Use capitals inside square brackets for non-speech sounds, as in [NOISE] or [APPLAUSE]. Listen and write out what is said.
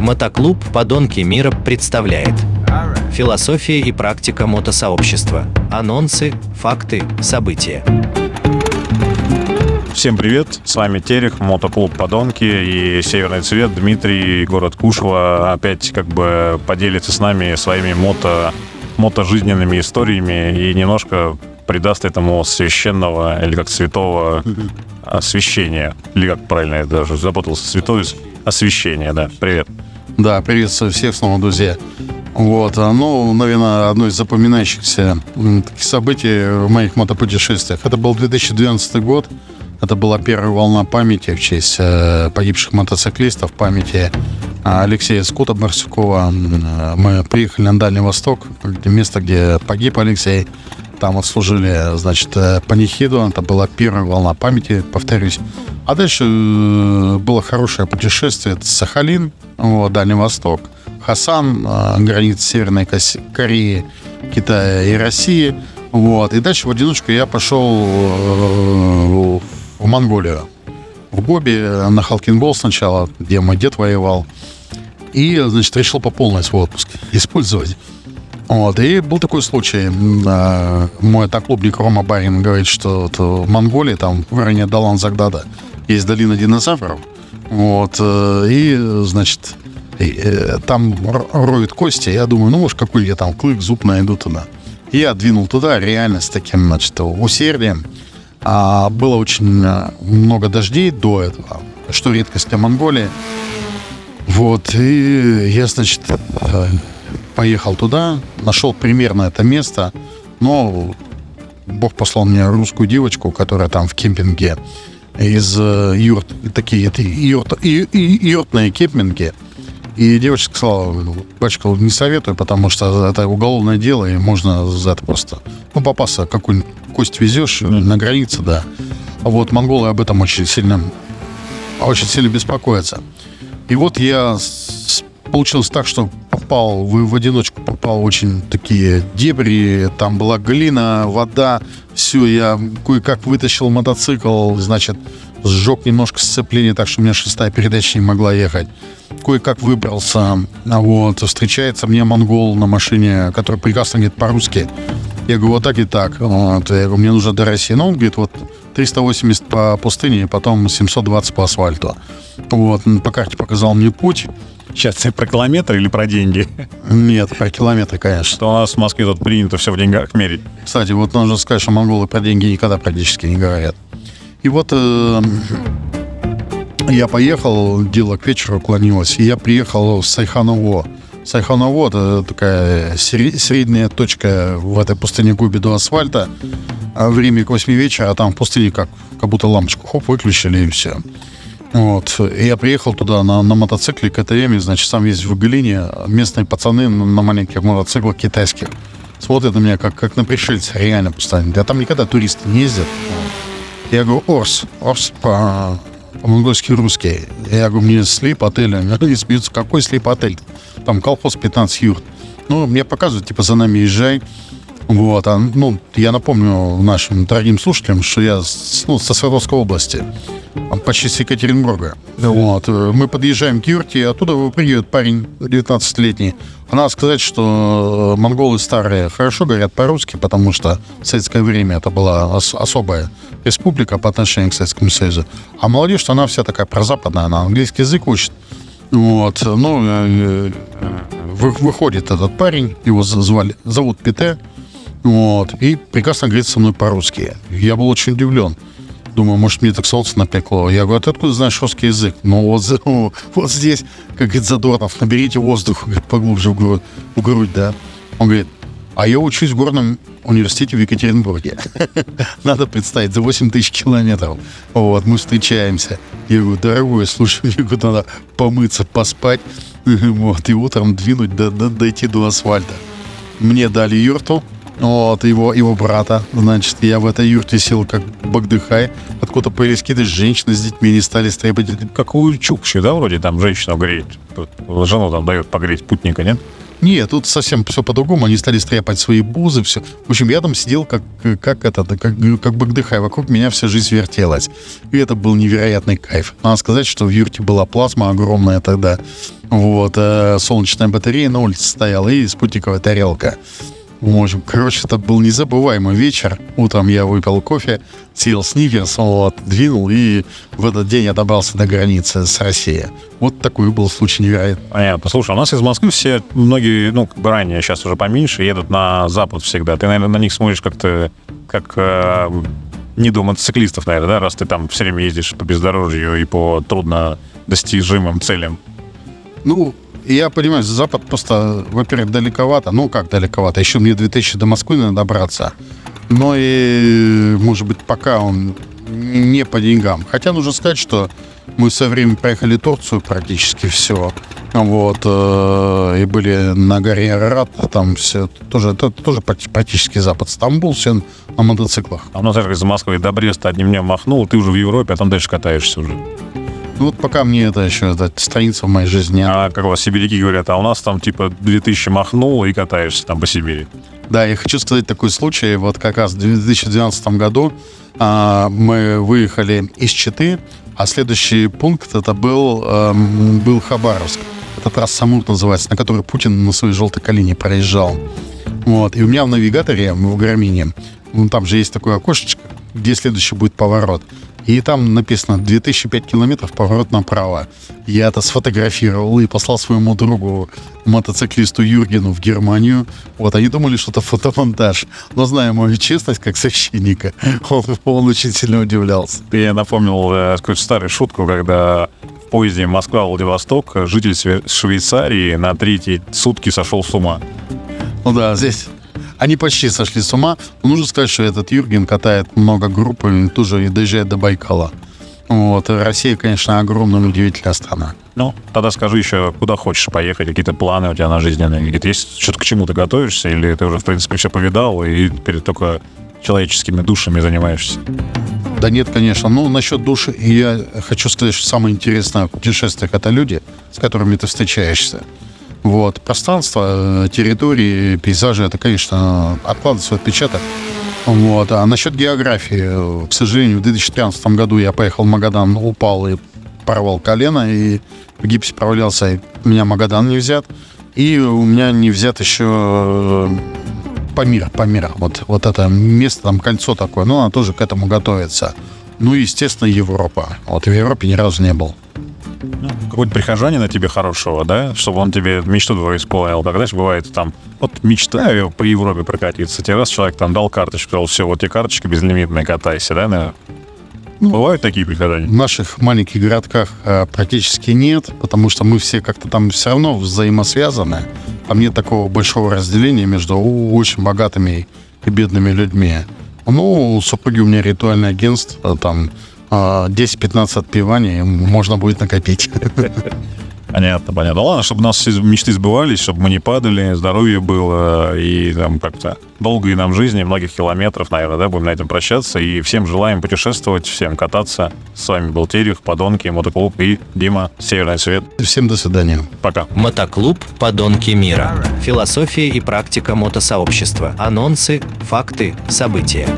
Мотоклуб «Подонки мира» представляет Философия и практика мотосообщества. Анонсы, факты, события. Всем привет, с вами Терех, мотоклуб «Подонки» и «Северный цвет». Дмитрий, город Кушва, опять как бы поделится с нами своими мото, мотожизненными историями и немножко придаст этому священного или как святого [LAUGHS] освящения. Или как правильно, я даже запутался, святое освящение, да. Привет. Да, приветствую всех снова, друзья. Вот, а, ну, наверное, одно из запоминающихся таких событий в моих мотопутешествиях. Это был 2012 год. Это была первая волна памяти в честь э, погибших мотоциклистов, памяти а, Алексея Скута Барсукова. Мы приехали на Дальний Восток, место, где погиб Алексей. Там отслужили, значит, э, панихиду. Это была первая волна памяти, повторюсь. А дальше э, было хорошее путешествие. Это Сахалин, вот, Дальний Восток. Хасан, граница Северной Кореи, Китая и России. Вот. И дальше в одиночку я пошел в Монголию. В Гоби, на Халкинбол сначала, где мой дед воевал. И, значит, решил по полной свой отпуск использовать. Вот, и был такой случай. Мой одноклубник Рома Барин говорит, что вот в Монголии, там, в районе Далан Загдада, есть долина динозавров. Вот, э, и, значит, э, там роют кости. Я думаю, ну, может, какой я там клык, зуб найду туда. И я двинул туда реально с таким, значит, усердием. А было очень э, много дождей до этого, что редкость для Монголии. Вот, и я, значит, э, поехал туда, нашел примерно это место, но Бог послал мне русскую девочку, которая там в кемпинге из э, юрт, такие это юрт, юртные кемпинги. И девочка сказала, батюшка, не советую, потому что это уголовное дело, и можно за это просто, ну, попасться какую-нибудь кость везешь mm. на границе, да. А вот монголы об этом очень сильно, очень сильно беспокоятся. И вот я получилось так, что попал в, в одиночку, попал очень такие дебри, там была глина, вода, все, я кое-как вытащил мотоцикл, значит, сжег немножко сцепление, так что у меня шестая передача не могла ехать. Кое-как выбрался, вот, встречается мне монгол на машине, который прекрасно говорит по-русски. Я говорю, вот так и так. Вот. Я говорю, мне нужно до России. Но он говорит, вот 380 по пустыне, потом 720 по асфальту. Вот, по карте показал мне путь. Сейчас ты про километр или про деньги? Нет, про километры, конечно. Что у нас в Москве тут принято все в деньгах мерить. Кстати, вот нужно сказать, что монголы про деньги никогда практически не говорят. И вот э, я поехал, дело к вечеру клонилось, и я приехал в Сайханово. Сайханово — это такая средняя точка в этой пустыне Губи до асфальта. А время к 8 вечера, а там в пустыне как, как будто лампочку хоп, выключили и все. Вот. Я приехал туда на, на мотоцикле КТМ, значит, сам весь в глине. Местные пацаны на маленьких мотоциклах китайских смотрят на меня как, как на пришельца, реально постоянно. Я там никогда туристы не ездят. Я говорю, Орс, Орс по, по-монгольски русский. Я говорю, мне слип отель. Они смеются, какой слип отель? Там колхоз 15 юрт. Ну, мне показывают, типа, за нами езжай. Вот, а, ну, я напомню нашим дорогим слушателям, что я ну, со Свердловской области, почти с Екатеринбурга. Вот, э, мы подъезжаем к юрте, оттуда выпрыгивает парень 19-летний. Надо сказать, что э, монголы старые хорошо говорят по-русски, потому что в советское время это была ос- особая республика по отношению к Советскому Союзу. А молодежь, она вся такая прозападная, она английский язык учит. Вот, ну, э, выходит этот парень, его звали, зовут Пите, вот. И прекрасно говорит со мной по-русски. Я был очень удивлен. Думаю, может, мне так солнце напекло. Я говорю, а ты откуда знаешь русский язык? Ну, вот, [LAUGHS] вот здесь, как говорит Задорнов, наберите воздух [LAUGHS] говорит, поглубже в грудь, в грудь, да. Он говорит, а я учусь в горном университете в Екатеринбурге. [LAUGHS] Надо представить, за 8 тысяч километров. Вот, мы встречаемся. Я говорю, дорогой, слушай, мне говорю, надо помыться, поспать, вот, и утром двинуть, до, до, дойти до асфальта. Мне дали юрту, вот, его, его брата. Значит, я в этой юрте сел как Багдыхай. Откуда появились какие-то женщины с детьми, не стали стребать. Как у Чукчи, да, вроде там женщина греет. Жену там дает погреть путника, нет? Нет, тут совсем все по-другому. Они стали стряпать свои бузы, все. В общем, я там сидел как, как это, как, как Багдыхай. Вокруг меня вся жизнь вертелась. И это был невероятный кайф. Надо сказать, что в юрте была плазма огромная тогда. Вот, э, солнечная батарея на улице стояла и спутниковая тарелка. В общем, короче, это был незабываемый вечер. Утром я выпил кофе, съел сникерс, вот, двинул и в этот день я добрался до границы с Россией. Вот такой был случай невероятный. Понятно. Слушай, у нас из Москвы все, многие, ну, как бы ранее, сейчас уже поменьше, едут на запад всегда. Ты, наверное, на них смотришь как-то, как э, не до мотоциклистов, наверное, да, раз ты там все время ездишь по бездорожью и по трудно достижимым целям. Ну, я понимаю, Запад просто, во-первых, далековато. Ну, как далековато? Еще мне 2000 до Москвы надо добраться. Но и, может быть, пока он не по деньгам. Хотя нужно сказать, что мы со временем проехали Турцию практически все. Вот. Э, и были на горе Арарат. Там все тоже, это тоже практически Запад. Стамбул, все на мотоциклах. А у нас из Москвы до Бреста одним днем махнул, ты уже в Европе, а там дальше катаешься уже. Ну вот пока мне это еще это страница в моей жизни. А как у вас сибиряки говорят, а у нас там типа 2000 махнул и катаешься там по Сибири. Да, я хочу сказать такой случай. Вот как раз в 2012 году а, мы выехали из Читы, а следующий пункт это был, а, был Хабаровск. Это трасса Амур называется, на которой Путин на своей желтой колени проезжал. Вот. И у меня в навигаторе, в Гармине, ну, там же есть такое окошечко, где следующий будет поворот. И там написано 2005 километров, поворот направо. Я это сфотографировал и послал своему другу, мотоциклисту Юргену в Германию. Вот, они думали, что это фотомонтаж. Но зная мою честность как священника, он, он очень сильно удивлялся. Ты напомнил э, какую-то старую шутку, когда в поезде Москва-Владивосток житель Швейцарии на третьи сутки сошел с ума. Ну да, здесь они почти сошли с ума. Но нужно сказать, что этот Юрген катает много групп и тоже и доезжает до Байкала. Вот. Россия, конечно, огромная удивительная страна. Ну, тогда скажи еще, куда хочешь поехать, какие-то планы у тебя на жизненные, какие-то есть, что-то к чему ты готовишься, или ты уже, в принципе, все повидал и перед только человеческими душами занимаешься? Да нет, конечно. Ну, насчет души я хочу сказать, что самое интересное в путешествиях — это люди, с которыми ты встречаешься. Вот. Пространство, э, территории, пейзажи, это, конечно, откладывает свой отпечаток. Вот. А насчет географии, к сожалению, в 2013 году я поехал в Магадан, упал и порвал колено, и в гипсе провалялся, и меня Магадан не взят. И у меня не взят еще э, Памир, Памир. Вот, вот это место, там кольцо такое, но оно тоже к этому готовится. Ну естественно, Европа. Вот в Европе ни разу не был. Какой-то прихожанина тебе хорошего, да, чтобы он тебе мечту твою исполнил. Когда же бывает там, вот мечтаю по Европе прокатиться. Тебе раз человек там дал карточку, сказал, все, вот тебе карточка безлимитная, катайся, да, наверное? Ну, Бывают такие прихожане? В наших маленьких городках э, практически нет, потому что мы все как-то там все равно взаимосвязаны. Там нет такого большого разделения между очень богатыми и бедными людьми. Ну, супруги у меня ритуальное агентство, там 10-15 а, отпеваний можно будет накопить. [LAUGHS] Понятно, понятно. Ладно, чтобы у нас мечты сбывались, чтобы мы не падали, здоровье было, и там как-то долгой нам жизни, многих километров, наверное, да, будем на этом прощаться. И всем желаем путешествовать, всем кататься. С вами был Терех, Подонки, Мотоклуб и Дима, Северный Свет. Всем до свидания. Пока. Мотоклуб «Подонки мира». Философия и практика мотосообщества. Анонсы, факты, события.